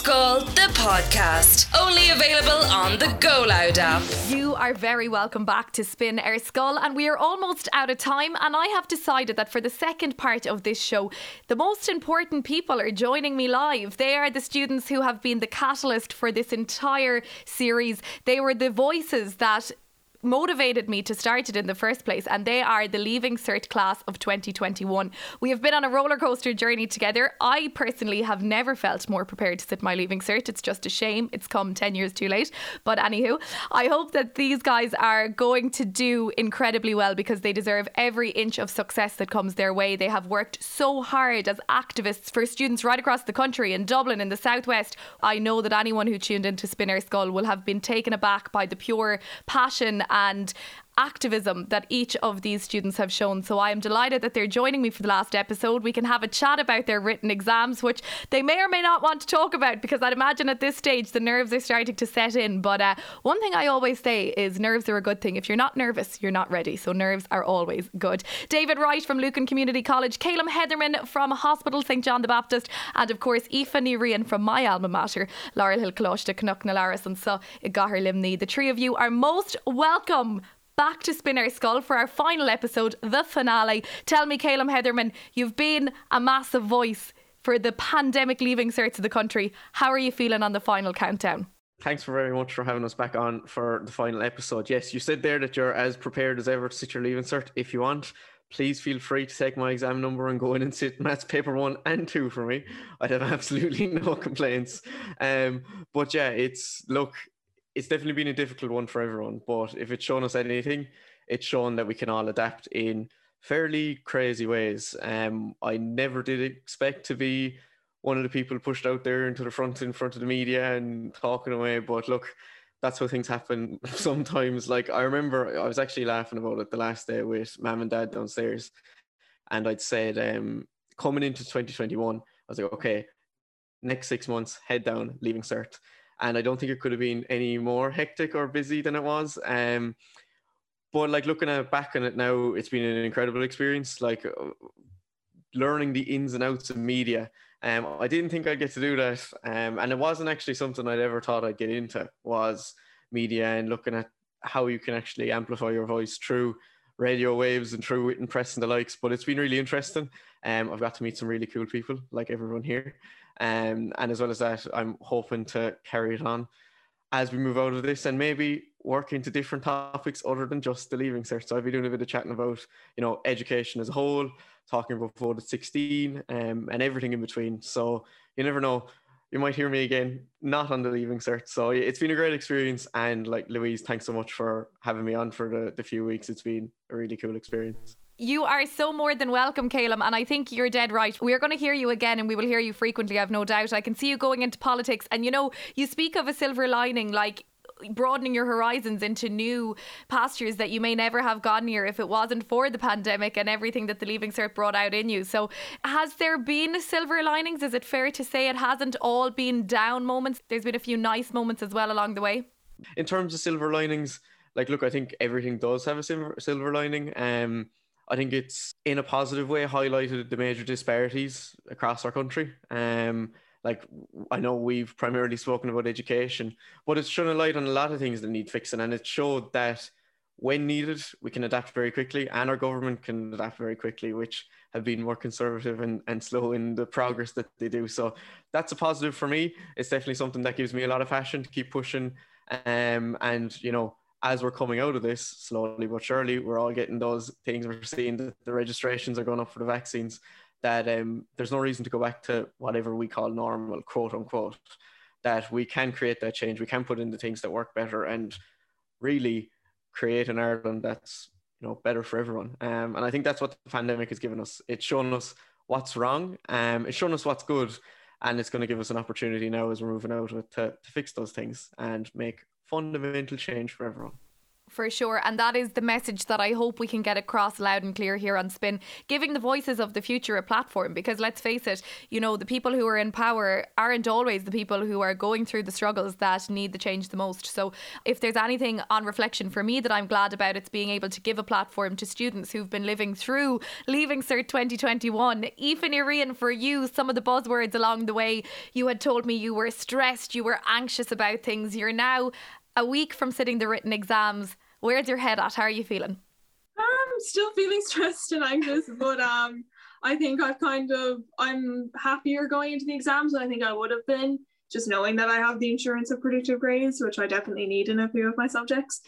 Scoil, the podcast. Only available on the Go Loud app. You are very welcome back to Spin Ar Scoil, and we are almost out of time. And I have decided that for the second part of this show, the most important people are joining me live. They are the students who have been the catalyst for this entire series. They were the voices that motivated me to start it in the first place, and they are the Leaving Cert class of 2021. We have been on a roller coaster journey together. I personally have never felt more prepared to sit my Leaving Cert. It's just a shame it's come 10 years too late. But anywho, I hope that these guys are going to do incredibly well because they deserve every inch of success that comes their way. They have worked so hard as activists for students right across the country in Dublin, in the southwest. I know that anyone who tuned into Spin Ar Scoil will have been taken aback by the pure passion and activism that each of these students have shown. So I am delighted that they're joining me for the last episode. We can have a chat about their written exams, which they may or may not want to talk about because I'd imagine at this stage the nerves are starting to set in. But uh, one thing I always say is nerves are a good thing. If you're not nervous, you're not ready. So nerves are always good. David Wright from Lucan Community College, Caillum Hedderman from Hospital St John the Baptist, and of course Aoife Ní from my alma mater, Laurel Hill Coláiste Cnoc and so Gahar Limni. The three of you are most welcome back to Spin Ar Scoil for our final episode, the finale. Tell me, Caillum Hedderman, you've been a massive voice for the pandemic leaving certs of the country. How are you feeling on the final countdown? Thanks for very much for having us back on for the final episode. Yes, you said there that you're as prepared as ever to sit your leaving cert. If you want, please feel free to take my exam number and go in and sit maths paper one and two for me. I'd have absolutely no complaints. Um, but yeah, it's look, it's definitely been a difficult one for everyone. But if it's shown us anything, it's shown that we can all adapt in fairly crazy ways. Um, I never did expect to be one of the people pushed out there into the front in front of the media and talking away. But look, that's how things happen sometimes. Like I remember I was actually laughing about it the last day with mom and dad downstairs. And I'd said, um, coming into 2021, I was like, okay, next six months, head down, leaving cert and I don't think it could have been any more hectic or busy than it was. Um, but like looking at back on it now, it's been an incredible experience. Like uh, learning the ins and outs of media. Um, I didn't think I'd get to do that, um, and it wasn't actually something I'd ever thought I'd get into. Was media and looking at how you can actually amplify your voice through radio waves and through written press and the likes. But it's been really interesting. Um, I've got to meet some really cool people, like everyone here. Um, and as well as that, I'm hoping to carry it on as we move out of this and maybe work into different topics other than just the leaving cert. So I'll be doing a bit of chatting about, you know, education as a whole, talking about vote at 16 um, and everything in between. So you never know. You might hear me again, not on the leaving cert. So it's been a great experience. And like Louise, thanks so much for having me on for the, the few weeks. It's been a really cool experience. You are so more than welcome, Caillum, and I think you're dead right. We're going to hear you again, and we will hear you frequently, I've no doubt. I can see you going into politics, and you know, you speak of a silver lining, like broadening your horizons into new pastures that you may never have gone near if it wasn't for the pandemic and everything that the Leaving Cert brought out in you. So, has there been silver linings? Is it fair to say it hasn't all been down moments? There's been a few nice moments as well along the way. In terms of silver linings, like, look, I think everything does have a silver, silver lining. Um, I think it's in a positive way highlighted the major disparities across our country. Um, like I know we've primarily spoken about education, but it's shone a light on a lot of things that need fixing, and it showed that when needed, we can adapt very quickly, and our government can adapt very quickly, which have been more conservative and, and slow in the progress that they do. So that's a positive for me. It's definitely something that gives me a lot of passion to keep pushing. Um, and you know, as we're coming out of this slowly but surely, we're all getting those things. We're seeing that the registrations are going up for the vaccines. That um, there's no reason to go back to whatever we call normal, quote unquote. That we can create that change. We can put in the things that work better and really create an Ireland that's you know better for everyone. Um, and I think that's what the pandemic has given us. It's shown us what's wrong. Um, it's shown us what's good, and it's going to give us an opportunity now as we're moving out of it to, to fix those things and make fundamental change for everyone. For sure. And that is the message that I hope we can get across loud and clear here on Spin, giving the voices of the future a platform. Because let's face it, you know, the people who are in power aren't always the people who are going through the struggles that need the change the most. So if there's anything on reflection for me that I'm glad about, it's being able to give a platform to students who've been living through Leaving Cert 2021. Aoife Ní Riain, for you, some of the buzzwords along the way, you had told me you were stressed, you were anxious about things. You're now a week from sitting the written exams. Where's your head at? How are you feeling? I'm still feeling stressed and anxious, but um, I think I've kind of I'm happier going into the exams than I think I would have been, just knowing that I have the insurance of predictive grades, which I definitely need in a few of my subjects,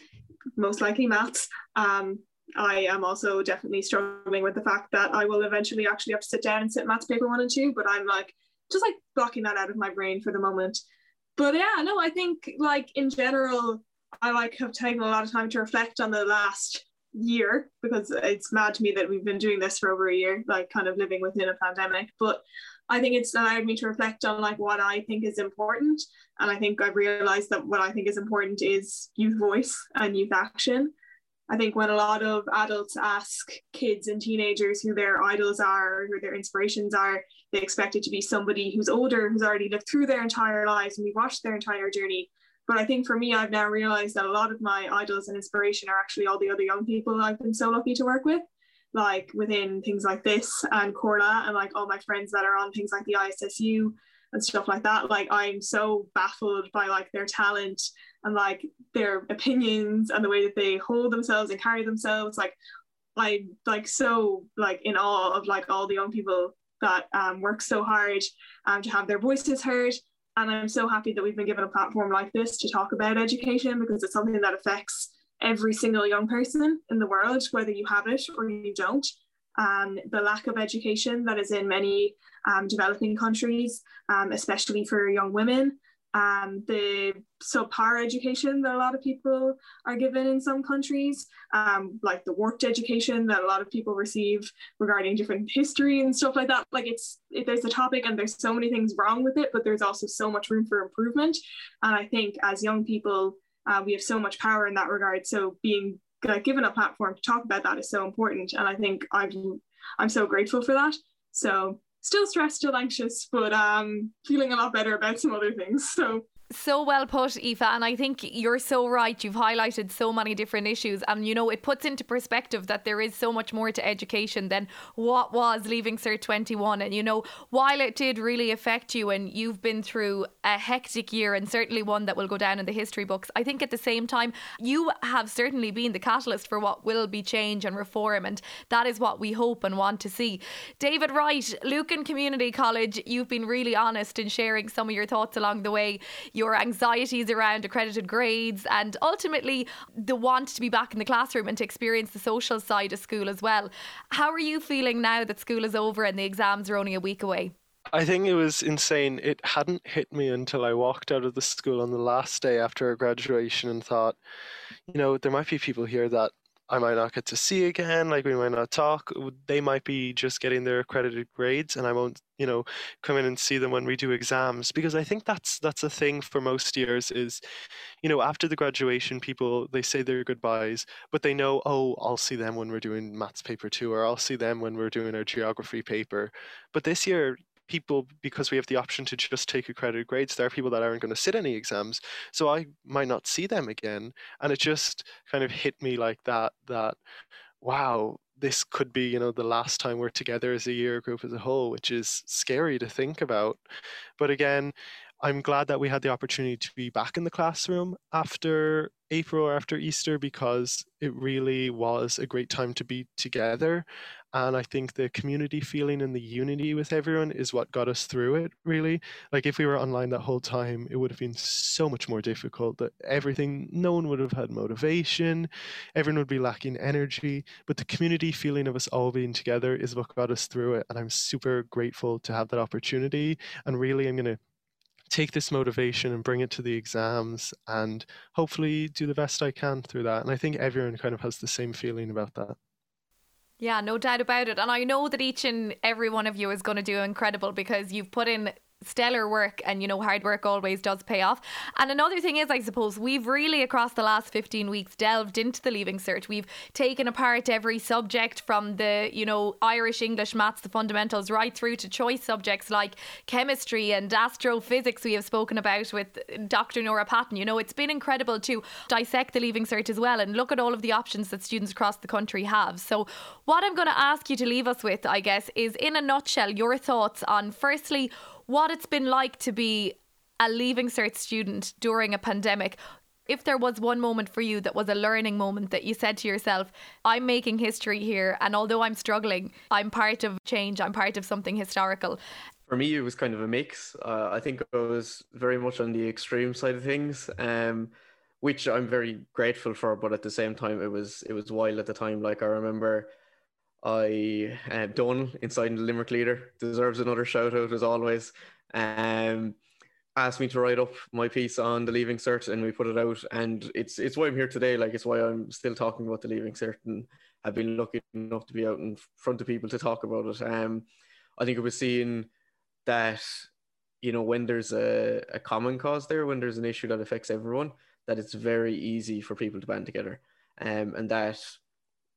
most likely maths. Um, I am also definitely struggling with the fact that I will eventually actually have to sit down and sit maths paper one and two, but I'm like just like blocking that out of my brain for the moment. But yeah, no, I think like in general, I like have taken a lot of time to reflect on the last year because it's mad to me that we've been doing this for over a year, like kind of living within a pandemic. But I think it's allowed me to reflect on like what I think is important. And I think I've realized that what I think is important is youth voice and youth action. I think when a lot of adults ask kids and teenagers who their idols are, who their inspirations are, they expect it to be somebody who's older, who's already lived through their entire lives and we watched their entire journey. But I think for me, I've now realized that a lot of my idols and inspiration are actually all the other young people I've been so lucky to work with, like within things like this and Comhairle and like all my friends that are on things like the ISSU and stuff like that. Like I'm so baffled by like their talent and like their opinions and the way that they hold themselves and carry themselves. Like I'm like so like in awe of like all the young people that um, work so hard um, to have their voices heard and I'm so happy that we've been given a platform like this to talk about education because it's something that affects every single young person in the world, whether you have it or you don't. Um, the lack of education that is in many um, developing countries, um, especially for young women, um, the subpar education that a lot of people are given in some countries, um, like the warped education that a lot of people receive regarding different history and stuff like that. Like it's it, there's a topic and there's so many things wrong with it, but there's also so much room for improvement. And I think as young people, uh, we have so much power in that regard. So being like, given a platform to talk about that is so important. And I think I'm I'm so grateful for that. So still stressed, still anxious, but um, feeling a lot better about some other things. So so well put, Aoife. And I think you're so right. You've highlighted so many different issues. And, you know, it puts into perspective that there is so much more to education than what was leaving Cert 21. And, you know, while it did really affect you and you've been through a hectic year and certainly one that will go down in the history books, I think at the same time, you have certainly been the catalyst for what will be change and reform. And that is what we hope and want to see. David Wright, Lucan Community College, you've been really honest in sharing some of your thoughts along the way your anxieties around accredited grades, and ultimately the want to be back in the classroom and to experience the social side of school as well. How are you feeling now that school is over and the exams are only a week away? I think it was insane. It hadn't hit me until I walked out of the school on the last day after graduation and thought, you know, there might be people here that I might not get to see again. Like we might not talk. They might be just getting their accredited grades, and I won't, you know, come in and see them when we do exams. Because I think that's that's a thing for most years. Is, you know, after the graduation, people they say their goodbyes, but they know, oh, I'll see them when we're doing maths paper two, or I'll see them when we're doing our geography paper. But this year, people because we have the option to just take accredited grades there are people that aren't going to sit any exams so i might not see them again. And it just kind of hit me like that that wow this could be you know the last time we're together as a year group as a whole which is scary to think about. But again i'm glad that we had the opportunity to be back in the classroom after april or after easter because it really was a great time to be together and i think the community feeling and the unity with everyone is what got us through it really like if we were online that whole time it would have been so much more difficult that everything no one would have had motivation everyone would be lacking energy but the community feeling of us all being together is what got us through it and i'm super grateful to have that opportunity and really i'm going to take this motivation and bring it to the exams and hopefully do the best I can through that. And I think everyone kind of has the same feeling about that. Yeah, no doubt about it. And I know that each and every one of you is going to do incredible because you've put in stellar work and you know hard work always does pay off. And another thing is i suppose we've really across the last 15 weeks delved into the leaving cert. We've taken apart every subject from the you know irish english maths the fundamentals right through to choice subjects like chemistry and astrophysics we have spoken about with dr nora patton. You know it's been incredible to dissect the leaving cert as well and look at all of the options that students across the country have. So what i'm going to ask you to leave us with i guess is in a nutshell your thoughts on firstly what it's been like to be a Leaving Cert student during a pandemic. If there was one moment for you that was a learning moment that you said to yourself, I'm making history here, and although I'm struggling, I'm part of change, I'm part of something historical. For me, it was kind of a mix. Uh, I think I was very much on the extreme side of things. Um, which I'm very grateful for, but at the same time, it was it was wild at the time. Like I remember I uh, Donal inside the Limerick leader deserves another shout out as always. Um, asked me to write up my piece on the leaving cert and we put it out and it's it's why I'm here today. Like it's why I'm still talking about the leaving cert and I've been lucky enough to be out in front of people to talk about it. Um I think it was seeing that you know when there's a, a common cause there when there's an issue that affects everyone that it's very easy for people to band together. Um and that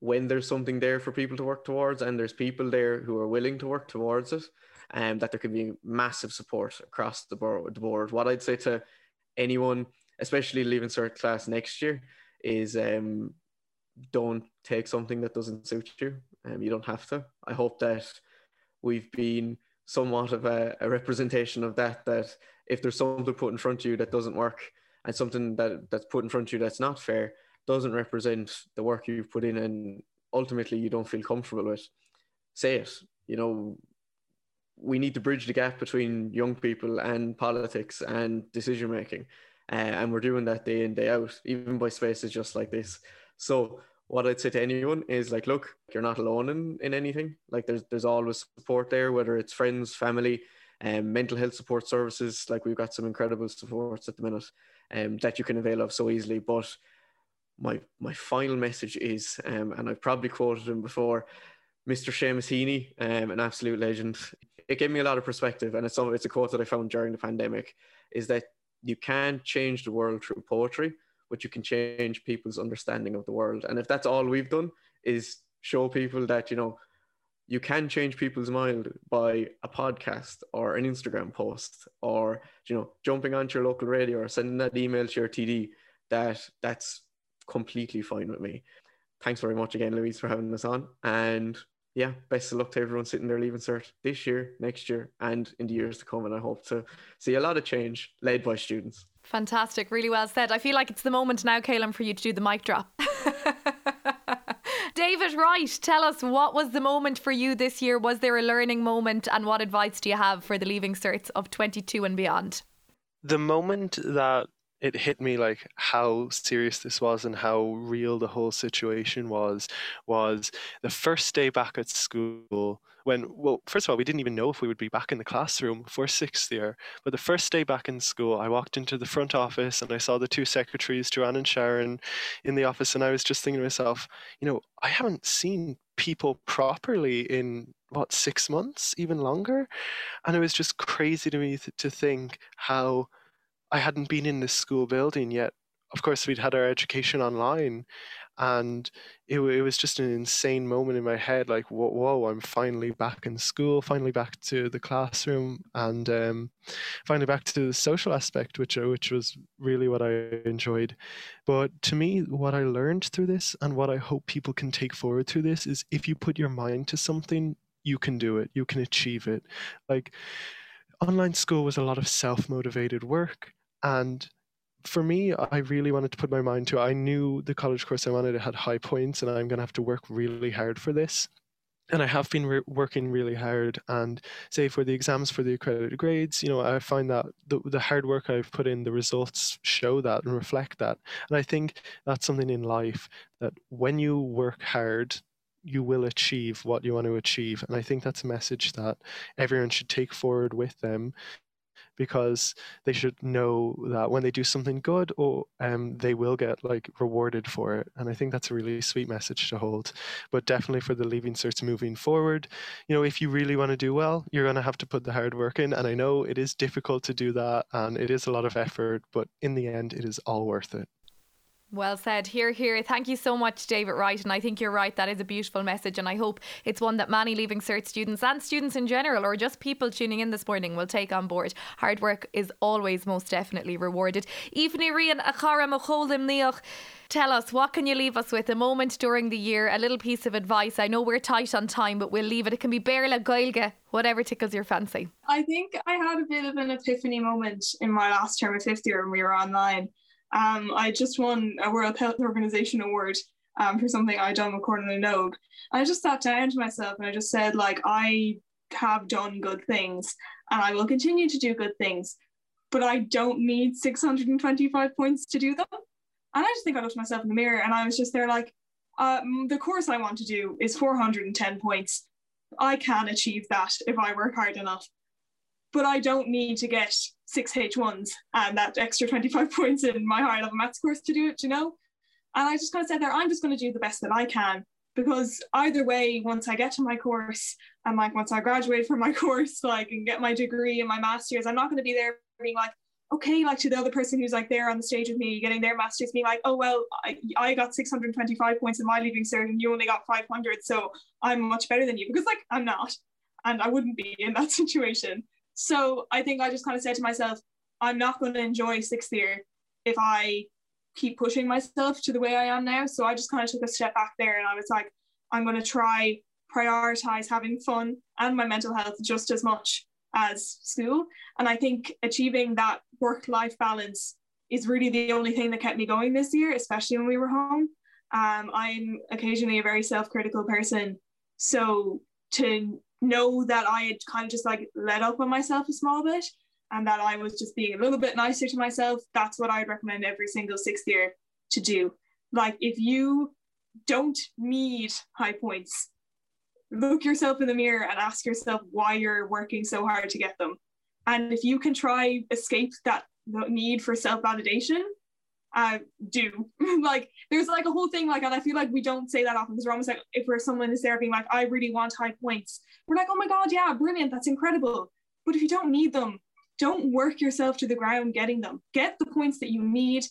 when there's something there for people to work towards and there's people there who are willing to work towards it and um, that there can be massive support across the board. What I'd say to anyone, especially leaving cert class next year, is um, don't take something that doesn't suit you. Um, you don't have to. I hope that we've been somewhat of a, a representation of that. That if there's something put in front of you that doesn't work, and something that that's put in front of you that's not fair, doesn't represent the work you've put in, and ultimately you don't feel comfortable with, say it. You know, we need to bridge the gap between young people and politics and decision making. Uh, and we're doing that day in, day out, even by spaces just like this. So what I'd say to anyone is like, look, you're not alone in, in anything. Like there's there's always support there, whether it's friends, family, um, mental health support services. Like we've got some incredible supports at the minute um, that you can avail of so easily. But my my final message is, um, and I've probably quoted him before, Mr. Seamus Heaney, um, an absolute legend it gave me a lot of perspective, and it's it's a quote that I found during the pandemic, is that you can't change the world through poetry, but you can change people's understanding of the world. And if that's all we've done is show people that you know you can change people's mind by a podcast or an Instagram post or you know jumping onto your local radio or sending that email to your TD that that's completely fine with me. Thanks very much again, Louise, for having us on. And yeah, best of luck to everyone sitting there leaving cert this year, next year, and in the years to come. And I hope to see a lot of change led by students. Fantastic, really well said. I feel like it's the moment now, Caillum, for you to do the mic drop. David Wright, tell us what was the moment for you this year? Was there a learning moment, and what advice do you have for the leaving certs of 22 and beyond? The moment that it hit me like how serious this was and how real the whole situation was was the first day back at school when well first of all we didn't even know if we would be back in the classroom for sixth year but the first day back in school i walked into the front office and i saw the two secretaries joanne and sharon in the office and i was just thinking to myself you know i haven't seen people properly in what six months even longer? And it was just crazy to me to think how I hadn't been in this school building yet. Of course, we'd had our education online, and it, it was just an insane moment in my head like, whoa, whoa I'm finally back in school, finally back to the classroom, and um, finally back to the social aspect, which, uh, which was really what I enjoyed. But to me, what I learned through this, and what I hope people can take forward through this, is if you put your mind to something, you can do it, you can achieve it. Like, online school was a lot of self motivated work. And for me, I really wanted to put my mind to it. I knew the college course I wanted it had high points, and I'm going to have to work really hard for this. And I have been re- working really hard. And say for the exams for the accredited grades, you know, I find that the, the hard work I've put in, the results show that and reflect that. And I think that's something in life that when you work hard, you will achieve what you want to achieve. And I think that's a message that everyone should take forward with them because they should know that when they do something good or um, they will get like rewarded for it. And i think that's a really sweet message to hold. But definitely for the leaving certs moving forward you know if you really want to do well you're going to have to put the hard work in. And i know it is difficult to do that and it is a lot of effort but in the end it is all worth it well said. Here, here. Thank you so much, David Wright. And I think you're right. That is a beautiful message. And I hope it's one that many Leaving Cert students and students in general, or just people tuning in this morning, will take on board. Hard work is always most definitely rewarded. Even Rian Achara Macholim Neoch. Tell us, what can you leave us with? A moment during the year, a little piece of advice. I know we're tight on time, but we'll leave it. It can be Béarla Gaeilge, whatever tickles your fancy. I think I had a bit of an epiphany moment in my last term of fifth year when we were online. Um, I just won a World Health Organization award um, for something I done with Comhairle na nÓg. I just sat down to myself and I just said, like, I have done good things and I will continue to do good things, but I don't need 625 points to do them. And I just think I looked myself in the mirror and I was just there like, um, the course I want to do is 410 points. I can achieve that if I work hard enough but I don't need to get six H1s and that extra 25 points in my higher level maths course to do it, you know? And I just kind of said there, I'm just going to do the best that I can because either way, once I get to my course and like once I graduate from my course, like and get my degree and my master's, I'm not going to be there being like, okay, like to the other person who's like there on the stage with me getting their master's, being like, oh, well, I, I got 625 points in my leaving cert and you only got 500. So I'm much better than you because like I'm not. And I wouldn't be in that situation. So I think I just kind of said to myself, I'm not going to enjoy sixth year if I keep pushing myself to the way I am now. So I just kind of took a step back there and I was like, I'm going to try prioritize having fun and my mental health just as much as school. And I think achieving that work life balance is really the only thing that kept me going this year, especially when we were home. Um, I'm occasionally a very self critical person. So to know that I had kind of just like let up on myself a small bit and that I was just being a little bit nicer to myself, that's what I'd recommend every single sixth year to do. Like if you don't need high points, look yourself in the mirror and ask yourself why you're working so hard to get them. And if you can try escape that need for self-validation, uh, do. like there's like a whole thing like, and I feel like we don't say that often because we're almost like if we're someone is there being like, I really want high points, we're like, oh my god, yeah, brilliant, that's incredible. But if you don't need them, don't work yourself to the ground getting them. Get the points that you need.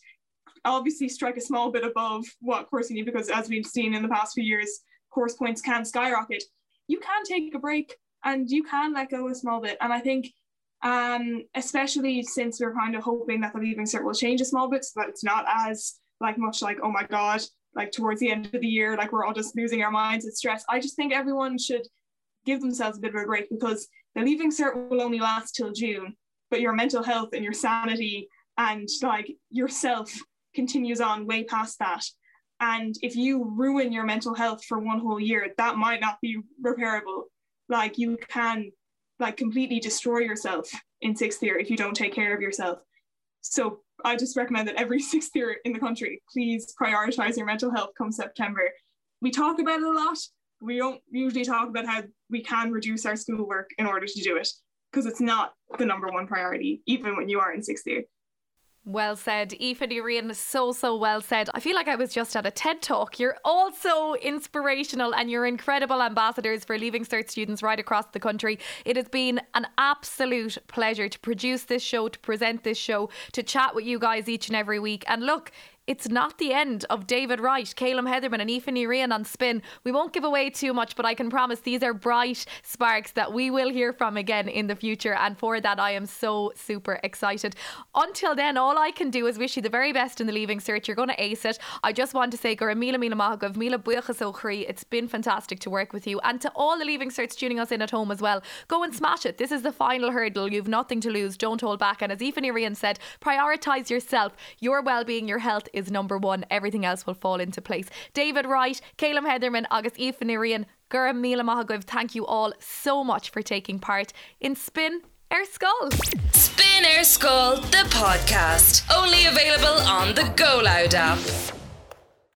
Obviously, strike a small bit above what course you need because, as we've seen in the past few years, course points can skyrocket. You can take a break and you can let go a small bit. And I think um, especially since we're kind of hoping that the leaving cert will change a small bit so that it's not as like much like oh my god like towards the end of the year like we're all just losing our minds with stress. I just think everyone should give themselves a bit of a break because the leaving cert will only last till june but your mental health and your sanity and like yourself continues on way past that. And if you ruin your mental health for one whole year that might not be repairable. Like you can like completely destroy yourself in sixth year if you don't take care of yourself. So I just recommend that every sixth year in the country, please prioritize your mental health come September. We talk about it a lot. We don't usually talk about how we can reduce our schoolwork in order to do it because it's not the number one priority, even when you are in sixth year. Well said, Aoife Ní So, so well said. I feel like I was just at a TED talk. You're also inspirational and you're incredible ambassadors for Leaving Cert students right across the country. It has been an absolute pleasure to produce this show, to present this show, to chat with you guys each and every week. And look, it's not the end of David Wright, Caillum Hedderman, and Aoife Ní on spin. We won't give away too much, but I can promise these are bright sparks that we will hear from again in the future. And for that, I am so super excited. Until then, all I can do is wish you the very best in the leaving cert. You're going to ace it. I just want to say, Gura Mila Mila Mahagav, Mila Buchas It's been fantastic to work with you. And to all the leaving certs tuning us in at home as well, go and smash it. This is the final hurdle. You've nothing to lose. Don't hold back. And as Aoife Ní said, prioritise yourself, your well being, your health is number one. Everything else will fall into place. David Wright, Caillum Hedderman, August Riain, Gura Mila Mahagav, thank you all so much for taking part in Spin Ar Scoil. Spin Ar Scoil, the podcast. Only available on the Go Loud app.